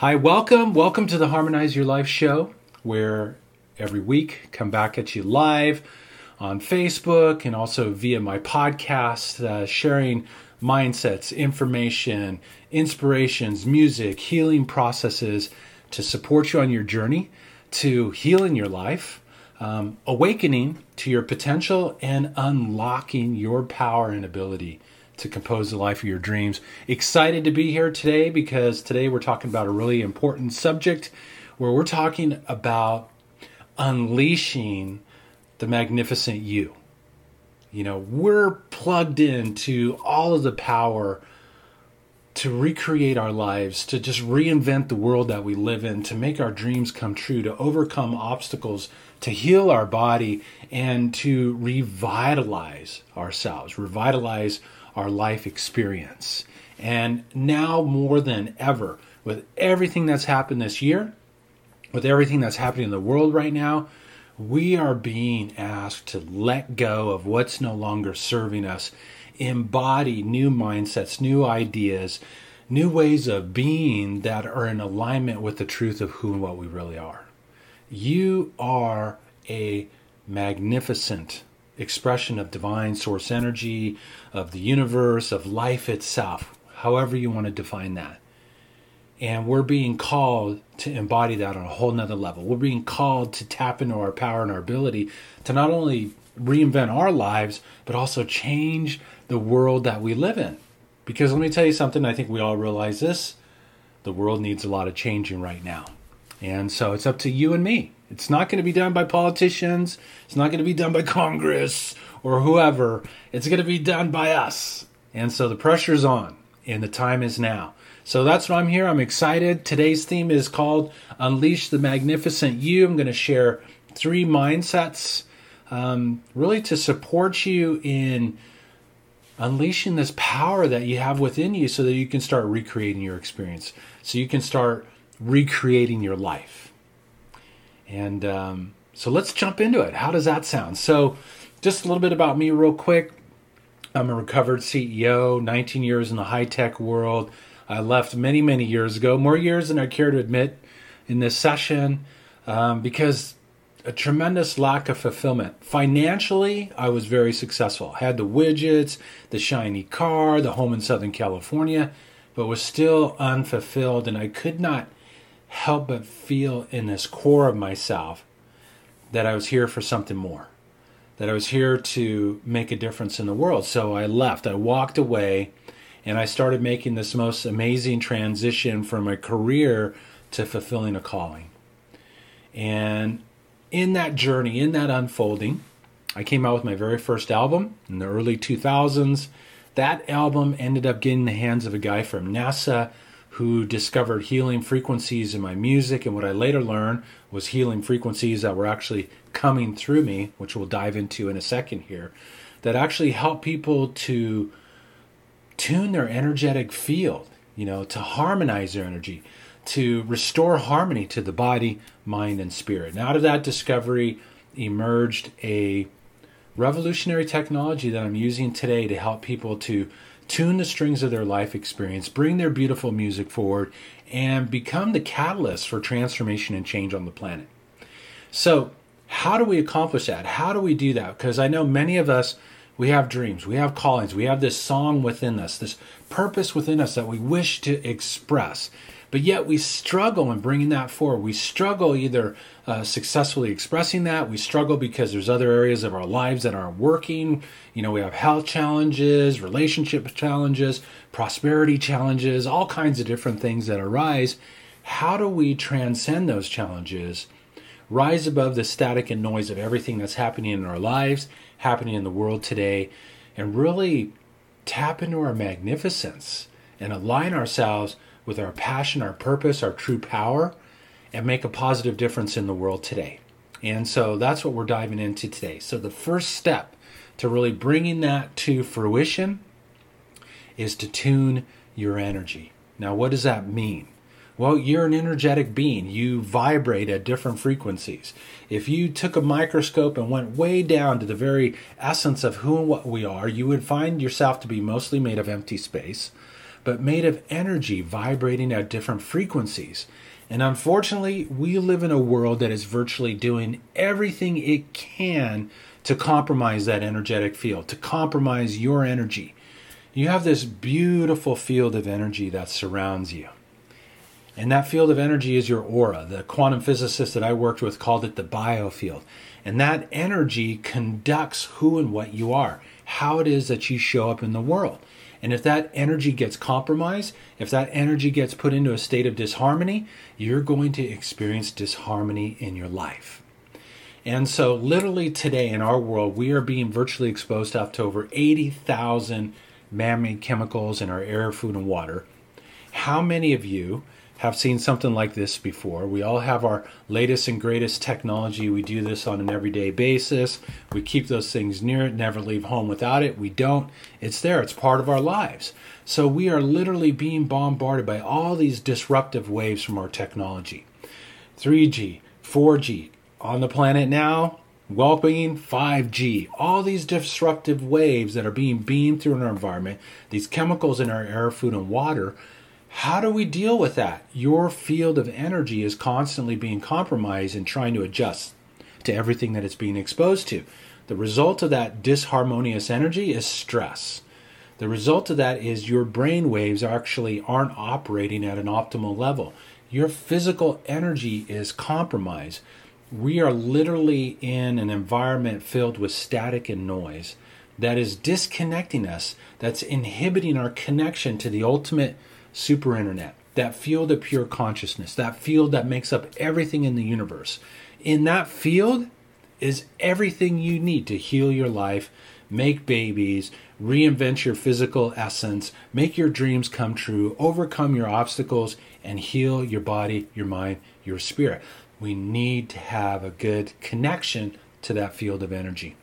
Hi, welcome. Welcome to the Harmonize Your Life show, where every week come back at you live on Facebook and also via my podcast, uh, sharing mindsets, information, inspirations, music, healing processes to support you on your journey to healing your life, um, awakening to your potential, and unlocking your power and ability to compose the life of your dreams. Excited to be here today because today we're talking about a really important subject where we're talking about unleashing the magnificent you. You know, we're plugged into all of the power to recreate our lives, to just reinvent the world that we live in, to make our dreams come true, to overcome obstacles, to heal our body, and to revitalize ourselves, revitalize our life experience. And now more than ever, with everything that's happened this year, with everything that's happening in the world right now, we are being asked to let go of what's no longer serving us, embody new mindsets, new ideas, new ways of being that are in alignment with the truth of who and what we really are. You are a magnificent expression of divine source energy, of the universe, of life itself, however you want to define that. And we're being called to embody that on a whole nother level. We're being called to tap into our power and our ability to not only reinvent our lives, but also change the world that we live in. Because let me tell you something, I think we all realize this the world needs a lot of changing right now. And so it's up to you and me. It's not going to be done by politicians, it's not going to be done by Congress or whoever. It's going to be done by us. And so the pressure's on, and the time is now. So that's why I'm here. I'm excited. Today's theme is called Unleash the Magnificent You. I'm going to share three mindsets um, really to support you in unleashing this power that you have within you so that you can start recreating your experience. So you can start recreating your life. And um, so let's jump into it. How does that sound? So, just a little bit about me, real quick. I'm a recovered CEO, 19 years in the high tech world. I left many, many years ago, more years than I care to admit in this session, um, because a tremendous lack of fulfillment. Financially, I was very successful. Had the widgets, the shiny car, the home in Southern California, but was still unfulfilled, and I could not help but feel in this core of myself that I was here for something more, that I was here to make a difference in the world. So I left, I walked away, and I started making this most amazing transition from a career to fulfilling a calling. And in that journey, in that unfolding, I came out with my very first album in the early 2000s. That album ended up getting in the hands of a guy from NASA who discovered healing frequencies in my music. And what I later learned was healing frequencies that were actually coming through me, which we'll dive into in a second here, that actually help people to tune their energetic field, you know, to harmonize their energy, to restore harmony to the body, mind, and spirit. And out of that discovery emerged a revolutionary technology that I'm using today to help people to tune the strings of their life experience, bring their beautiful music forward, and become the catalyst for transformation and change on the planet. So, how do we accomplish that? How do we do that? Because I know many of us, we have dreams, we have callings, we have this song within us, this purpose within us that we wish to express. But yet we struggle in bringing that forward. We struggle either uh, successfully expressing that. We struggle because there's other areas of our lives that aren't working. You know, we have health challenges, relationship challenges, prosperity challenges, all kinds of different things that arise. How do we transcend those challenges? Rise above the static and noise of everything that's happening in our lives, happening in the world today, and really tap into our magnificence and align ourselves with our passion, our purpose, our true power, and make a positive difference in the world today. And so that's what we're diving into today. So, the first step to really bringing that to fruition is to tune your energy. Now, what does that mean? Well, you're an energetic being. You vibrate at different frequencies. If you took a microscope and went way down to the very essence of who and what we are, you would find yourself to be mostly made of empty space but made of energy vibrating at different frequencies. And unfortunately, we live in a world that is virtually doing everything it can to compromise that energetic field, to compromise your energy. You have this beautiful field of energy that surrounds you. And that field of energy is your aura. The quantum physicist that I worked with called it the biofield. And that energy conducts who and what you are, how it is that you show up in the world. And if that energy gets compromised, if that energy gets put into a state of disharmony, you're going to experience disharmony in your life. And so, literally today in our world, we are being virtually exposed to up to over 80,000 man made chemicals in our air, food, and water. How many of you have seen something like this before. We all have our latest and greatest technology. We do this on an everyday basis. We keep those things near it, never leave home without it. We don't. It's there, it's part of our lives. So we are literally being bombarded by all these disruptive waves from our technology 3G, 4G, on the planet now. Welcoming 5G, all these disruptive waves that are being beamed through in our environment, these chemicals in our air, food, and water, how do we deal with that? Your field of energy is constantly being compromised and trying to adjust to everything that it's being exposed to. The result of that disharmonious energy is stress. The result of that is your brain waves actually aren't operating at an optimal level. Your physical energy is compromised. We are literally in an environment filled with static and noise that is disconnecting us, that's inhibiting our connection to the ultimate super internet, that field of pure consciousness, that field that makes up everything in the universe. In that field is everything you need to heal your life, make babies, reinvent your physical essence, make your dreams come true, overcome your obstacles, and heal your body, your mind, your spirit. We need to have a good connection to that field of energy.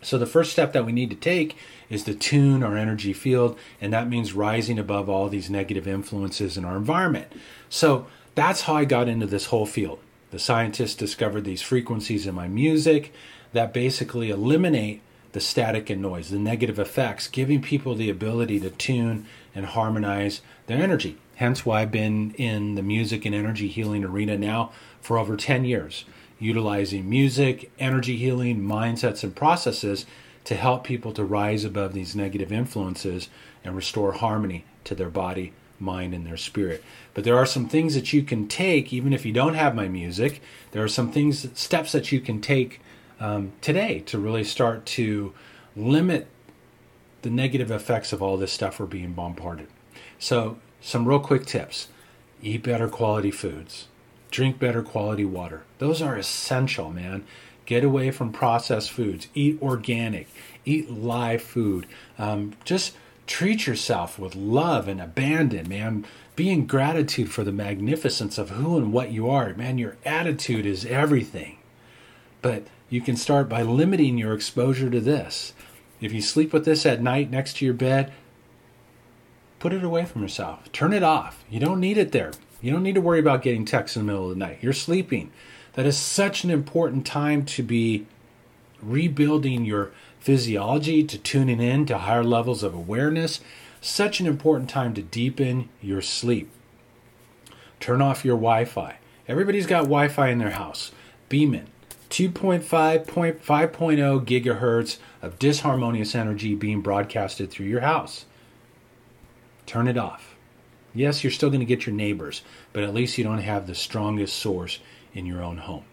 So, the first step that we need to take is to tune our energy field, and that means rising above all these negative influences in our environment. So, that's how I got into this whole field. The scientists discovered these frequencies in my music that basically eliminate the static and noise, the negative effects, giving people the ability to tune and harmonize their energy. Hence, why I've been in the music and energy healing arena now for over 10 years utilizing music, energy healing, mindsets, and processes to help people to rise above these negative influences and restore harmony to their body, mind, and their spirit. But there are some things that you can take, even if you don't have my music. There are some things, steps that you can take um, today to really start to limit the negative effects of all this stuff we're being bombarded. So, some real quick tips eat better quality foods drink better quality water. Those are essential, man. Get away from processed foods. Eat organic. Eat live food. Um, just treat yourself with love and abandon, man. Be in gratitude for the magnificence of who and what you are. Man, your attitude is everything. But you can start by limiting your exposure to this. If you sleep with this at night next to your bed, put it away from yourself. Turn it off. You don't need it there. You don't need to worry about getting texts in the middle of the night. You're sleeping. That is such an important time to be rebuilding your physiology, to tuning in to higher levels of awareness. Such an important time to deepen your sleep. Turn off your Wi Fi. Everybody's got Wi Fi in their house. Beeman. 2.5, 5.0 gigahertz of disharmonious energy being broadcasted through your house. Turn it off. Yes, you're still going to get your neighbors, but at least you don't have the strongest source in your own home.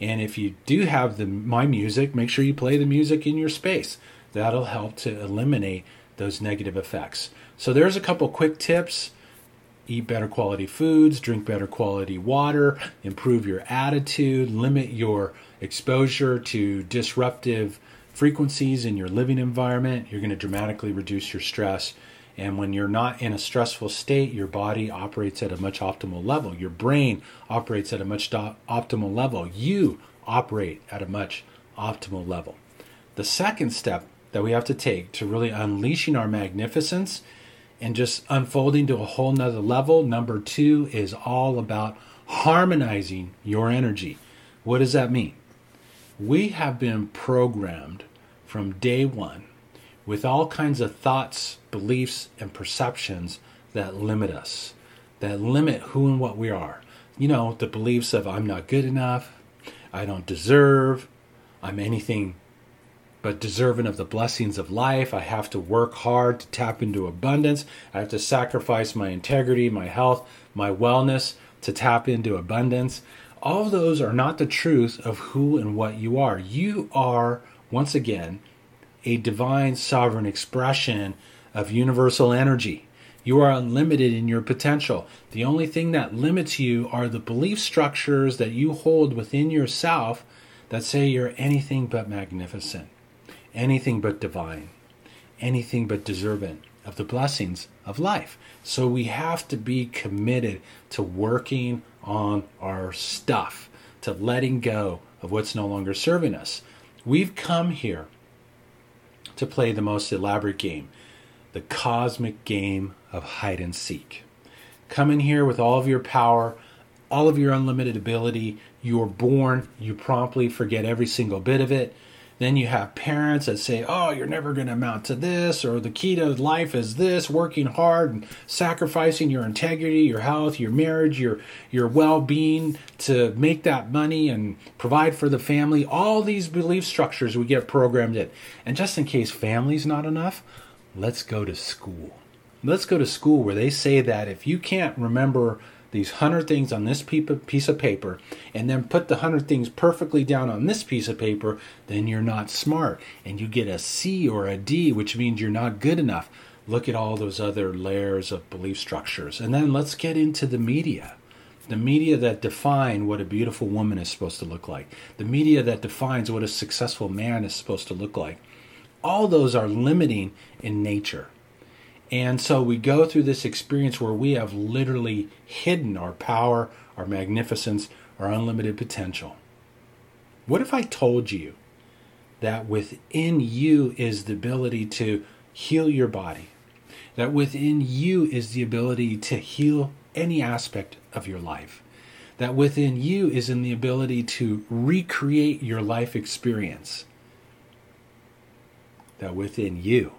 And if you do have the my music, make sure you play the music in your space. That'll help to eliminate those negative effects. So there's a couple quick tips. Eat better quality foods, drink better quality water, improve your attitude, limit your exposure to disruptive frequencies in your living environment. You're going to dramatically reduce your stress and when you're not in a stressful state, your body operates at a much optimal level. Your brain operates at a much do- optimal level. You operate at a much optimal level. The second step that we have to take to really unleashing our magnificence and just unfolding to a whole nother level, number two, is all about harmonizing your energy. What does that mean? We have been programmed from day one with all kinds of thoughts, beliefs, and perceptions that limit us, that limit who and what we are. You know, the beliefs of I'm not good enough, I don't deserve, I'm anything but deserving of the blessings of life. I have to work hard to tap into abundance. I have to sacrifice my integrity, my health, my wellness to tap into abundance. All those are not the truth of who and what you are. You are, once again, a divine sovereign expression of universal energy. You are unlimited in your potential. The only thing that limits you are the belief structures that you hold within yourself that say you're anything but magnificent anything but divine, anything but deserving of the blessings of life. So we have to be committed to working on our stuff, to letting go of what's no longer serving us. We've come here to play the most elaborate game, the cosmic game of hide and seek. Come in here with all of your power, all of your unlimited ability. You are born, you promptly forget every single bit of it then you have parents that say, oh, you're never going to amount to this, or the key to life is this working hard and sacrificing your integrity, your health, your marriage, your, your well being to make that money and provide for the family. All these belief structures we get programmed in. And just in case family's not enough, let's go to school. Let's go to school where they say that if you can't remember these hundred things on this piece of paper and then put the hundred things perfectly down on this piece of paper, then you're not smart and you get a C or a D, which means you're not good enough. Look at all those other layers of belief structures. And then let's get into the media. The media that define what a beautiful woman is supposed to look like. The media that defines what a successful man is supposed to look like. All those are limiting in nature. And so we go through this experience where we have literally hidden our power, our magnificence, our unlimited potential. What if I told you that within you is the ability to heal your body? That within you is the ability to heal any aspect of your life? That within you is in the ability to recreate your life experience? That within you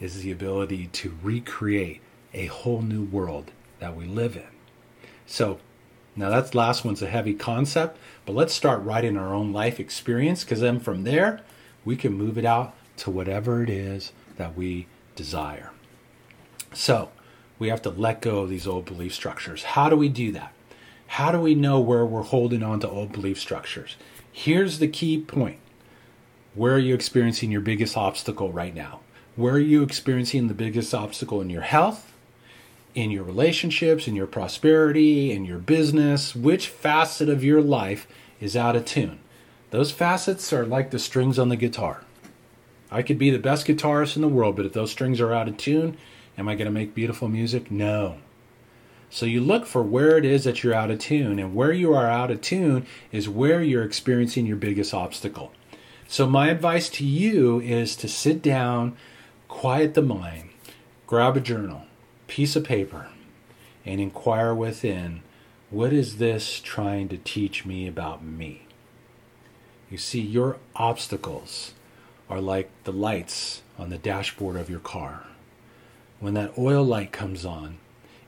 is the ability to recreate a whole new world that we live in. So, now that last one's a heavy concept, but let's start writing our own life experience because then from there we can move it out to whatever it is that we desire. So, we have to let go of these old belief structures. How do we do that? How do we know where we're holding on to old belief structures? Here's the key point. Where are you experiencing your biggest obstacle right now? Where are you experiencing the biggest obstacle in your health, in your relationships, in your prosperity, in your business? Which facet of your life is out of tune? Those facets are like the strings on the guitar. I could be the best guitarist in the world, but if those strings are out of tune, am I going to make beautiful music? No. So you look for where it is that you're out of tune, and where you are out of tune is where you're experiencing your biggest obstacle. So my advice to you is to sit down, quiet the mind, grab a journal, piece of paper, and inquire within what is this trying to teach me about me? You see, your obstacles are like the lights on the dashboard of your car. When that oil light comes on,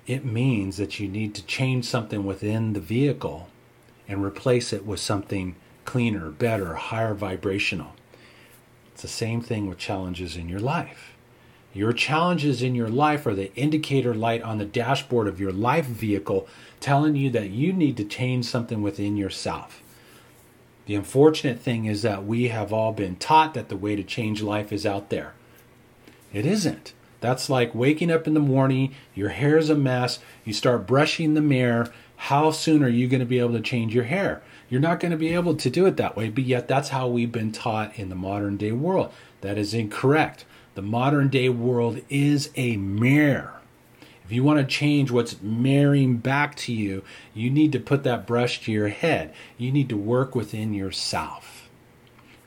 it means that you need to change something within the vehicle and replace it with something cleaner, better, higher vibrational. It's the same thing with challenges in your life. Your challenges in your life are the indicator light on the dashboard of your life vehicle telling you that you need to change something within yourself. The unfortunate thing is that we have all been taught that the way to change life is out there. It isn't. That's like waking up in the morning, your hair is a mess, you start brushing the mirror. How soon are you going to be able to change your hair? You're not going to be able to do it that way, but yet that's how we've been taught in the modern day world. That is incorrect. The modern day world is a mirror. If you want to change what's mirroring back to you, you need to put that brush to your head. You need to work within yourself.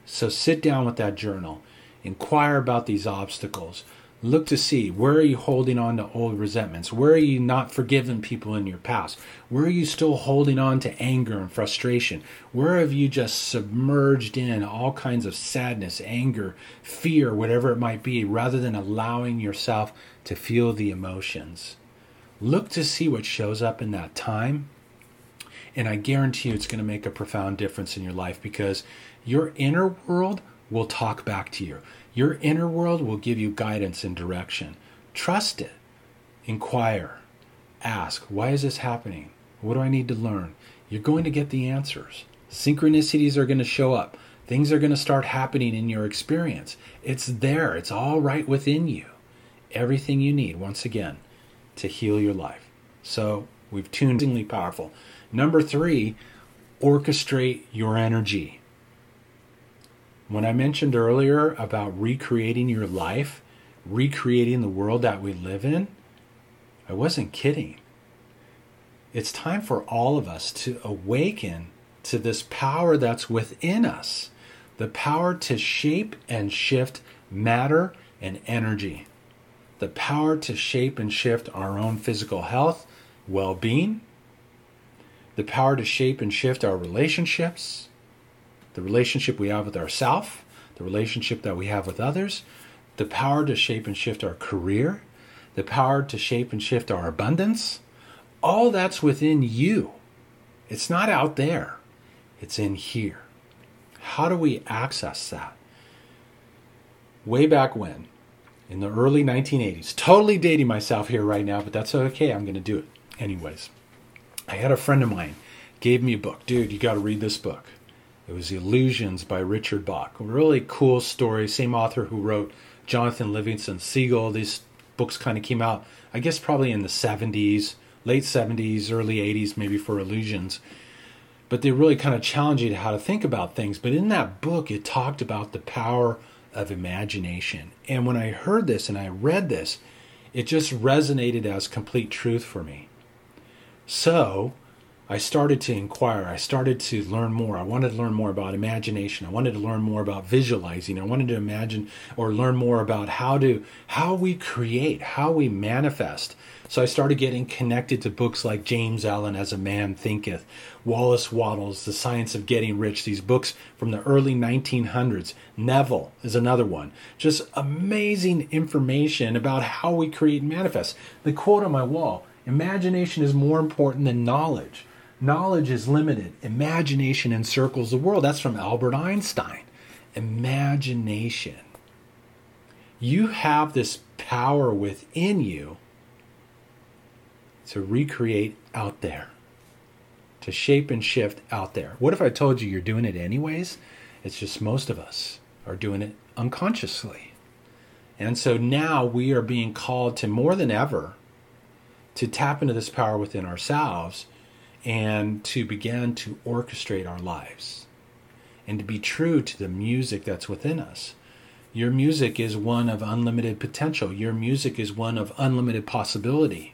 So sit down with that journal, inquire about these obstacles, Look to see where are you holding on to old resentments? Where are you not forgiving people in your past? Where are you still holding on to anger and frustration? Where have you just submerged in all kinds of sadness, anger, fear, whatever it might be, rather than allowing yourself to feel the emotions? Look to see what shows up in that time. And I guarantee you it's going to make a profound difference in your life because your inner world will talk back to you. Your inner world will give you guidance and direction. Trust it. Inquire. Ask, why is this happening? What do I need to learn? You're going to get the answers. Synchronicities are going to show up. Things are going to start happening in your experience. It's there, it's all right within you. Everything you need, once again, to heal your life. So we've tuned powerful. Number three, orchestrate your energy. When I mentioned earlier about recreating your life, recreating the world that we live in, I wasn't kidding. It's time for all of us to awaken to this power that's within us the power to shape and shift matter and energy, the power to shape and shift our own physical health, well being, the power to shape and shift our relationships, the relationship we have with ourselves, the relationship that we have with others, the power to shape and shift our career, the power to shape and shift our abundance. All that's within you. It's not out there, it's in here. How do we access that? Way back when, in the early 1980s, totally dating myself here right now, but that's okay. I'm going to do it anyways. I had a friend of mine gave me a book. Dude, you got to read this book. It was Illusions by Richard Bach. A really cool story. Same author who wrote Jonathan Livingston Seagull. These books kind of came out, I guess, probably in the 70s, late 70s, early 80s, maybe for Illusions but they really kind of challenge you to how to think about things. But in that book, it talked about the power of imagination. And when I heard this and I read this, it just resonated as complete truth for me. So I started to inquire. I started to learn more. I wanted to learn more about imagination. I wanted to learn more about visualizing. I wanted to imagine or learn more about how to how we create, how we manifest. So I started getting connected to books like James Allen as a man thinketh, Wallace Wattles, The Science of Getting Rich, these books from the early 1900s. Neville is another one. Just amazing information about how we create and manifest. The quote on my wall, imagination is more important than knowledge. Knowledge is limited. Imagination encircles the world. That's from Albert Einstein. Imagination. You have this power within you to recreate out there, to shape and shift out there. What if I told you you're doing it anyways? It's just most of us are doing it unconsciously. And so now we are being called to more than ever to tap into this power within ourselves and to begin to orchestrate our lives and to be true to the music that's within us. Your music is one of unlimited potential. Your music is one of unlimited possibility.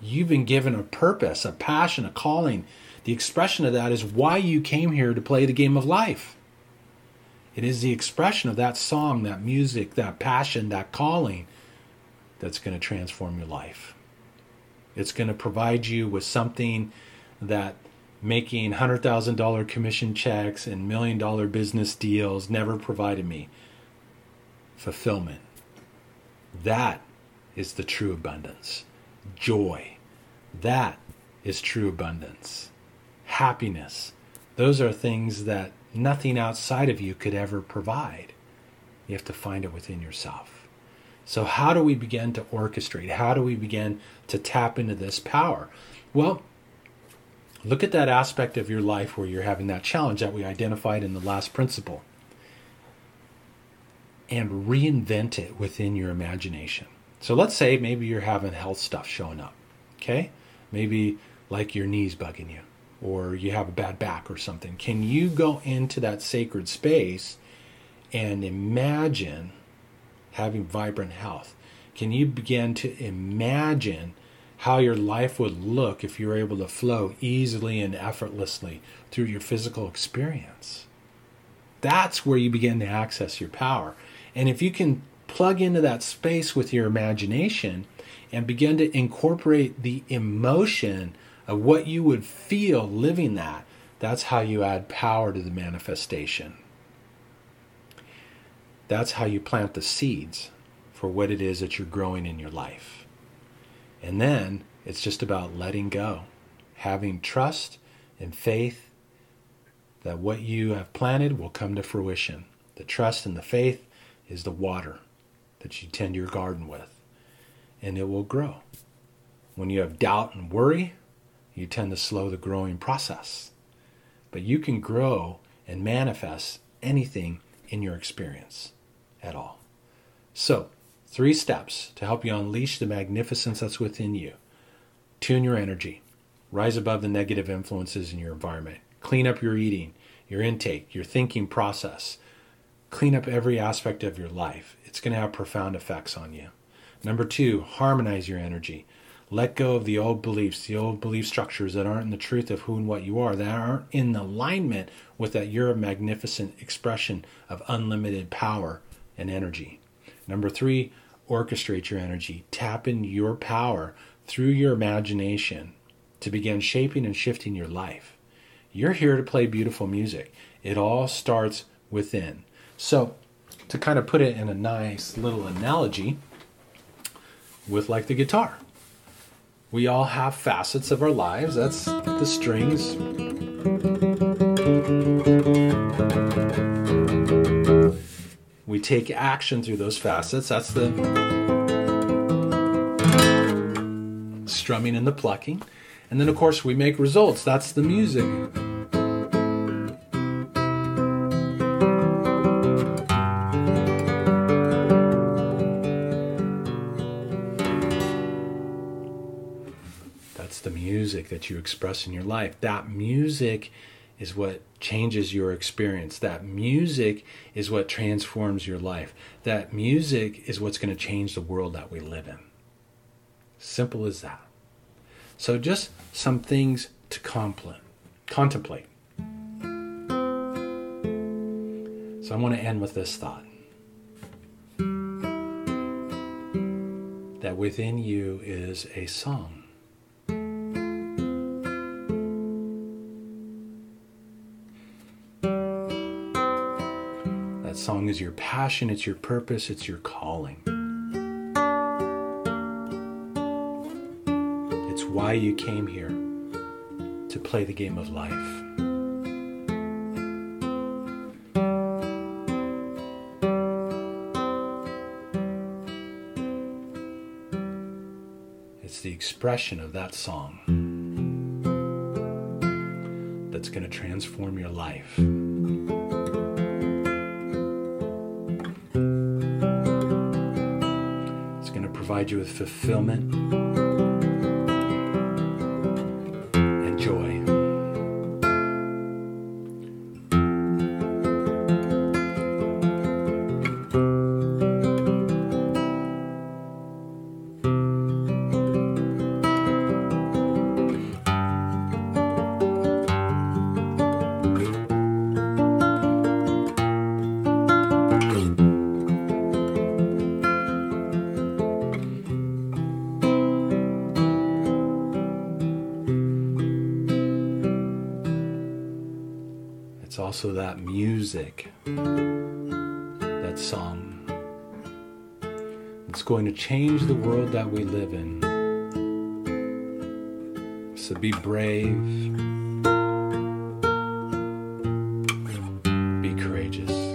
You've been given a purpose, a passion, a calling. The expression of that is why you came here to play the game of life. It is the expression of that song, that music, that passion, that calling that's going to transform your life. It's going to provide you with something that making $100,000 commission checks and million dollar business deals never provided me fulfillment. That is the true abundance. Joy. That is true abundance. Happiness. Those are things that nothing outside of you could ever provide. You have to find it within yourself. So, how do we begin to orchestrate? How do we begin to tap into this power? Well, Look at that aspect of your life where you're having that challenge that we identified in the last principle and reinvent it within your imagination. So let's say maybe you're having health stuff showing up, okay? Maybe like your knees bugging you or you have a bad back or something. Can you go into that sacred space and imagine having vibrant health? Can you begin to imagine how your life would look if you were able to flow easily and effortlessly through your physical experience. That's where you begin to access your power. And if you can plug into that space with your imagination and begin to incorporate the emotion of what you would feel living that, that's how you add power to the manifestation. That's how you plant the seeds for what it is that you're growing in your life. And then it's just about letting go, having trust and faith that what you have planted will come to fruition. The trust and the faith is the water that you tend your garden with, and it will grow. When you have doubt and worry, you tend to slow the growing process. But you can grow and manifest anything in your experience at all. So, three steps to help you unleash the magnificence that's within you. Tune your energy, rise above the negative influences in your environment, clean up your eating, your intake, your thinking process, clean up every aspect of your life. It's going to have profound effects on you. Number two, harmonize your energy. Let go of the old beliefs, the old belief structures that aren't in the truth of who and what you are, that aren't in alignment with that you're a magnificent expression of unlimited power and energy. Number three, orchestrate your energy. Tap in your power through your imagination to begin shaping and shifting your life. You're here to play beautiful music. It all starts within. So, to kind of put it in a nice little analogy with like the guitar we all have facets of our lives. That's the strings. Take action through those facets. That's the strumming and the plucking. And then, of course, we make results. That's the music. That's the music that you express in your life. That music is what changes your experience. That music is what transforms your life. That music is what's going to change the world that we live in. Simple as that. So, just some things to contemplate. So, I want to end with this thought that within you is a song. Song is your passion, it's your purpose, it's your calling. It's why you came here to play the game of life. It's the expression of that song that's going to transform your life. Provide you with fulfillment also that music, that song. It's going to change the world that we live in. So be brave. Take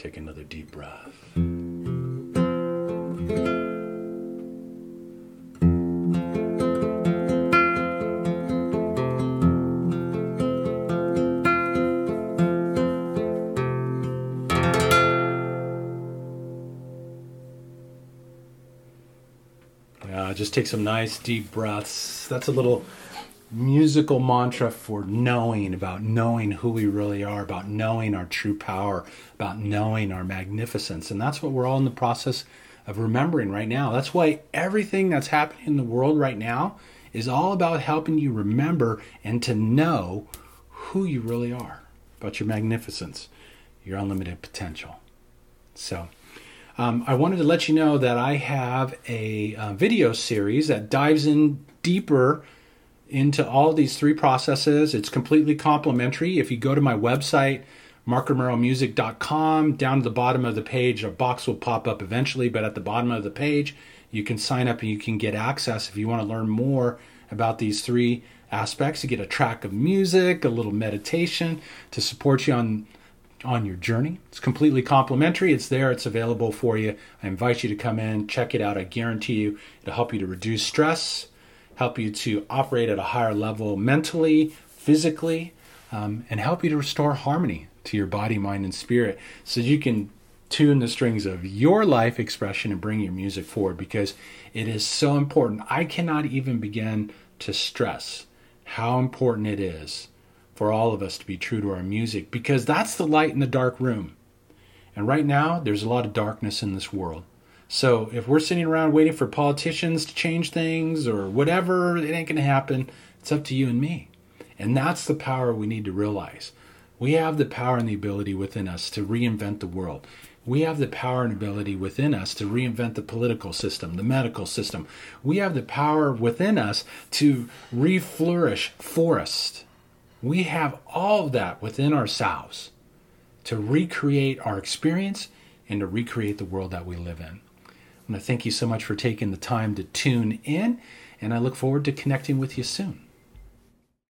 Take another deep breath. Just take some nice deep breaths. That's a little musical mantra for knowing about knowing who we really are, about knowing our true power, about knowing our magnificence. And that's what we're all in the process of remembering right now. That's why everything that's happening in the world right now is all about helping you remember and to know who you really are, about your magnificence, your unlimited potential. So, um, I wanted to let you know that I have a, uh, video series that dives in deeper into all these three processes. It's completely complimentary. If you go to my website, markromero.music.com, down to the bottom of the page, a box will pop up eventually, but at the bottom of the page, you can sign up and you can get access if you want to learn more about these three aspects. You get a track of music, a little meditation to support you on on your journey. It's completely complimentary. It's there. It's available for you. I invite you to come in, check it out. I guarantee you it'll help you to reduce stress, help you to operate at a higher level mentally, physically, um, and help you to restore harmony to your body, mind, and spirit so you can tune the strings of your life expression and bring your music forward because it is so important. I cannot even begin to stress how important it is for all of us to be true to our music because that's the light in the dark room. And right now, there's a lot of darkness in this world. So if we're sitting around waiting for politicians to change things or whatever, it ain't going to happen. It's up to you and me. And that's the power we need to realize. We have the power and the ability within us to reinvent the world. We have the power and ability within us to reinvent the political system, the medical system. We have the power within us to reflourish forests. We have all of that within ourselves to recreate our experience and to recreate the world that we live in. I want to thank you so much for taking the time to tune in, and I look forward to connecting with you soon.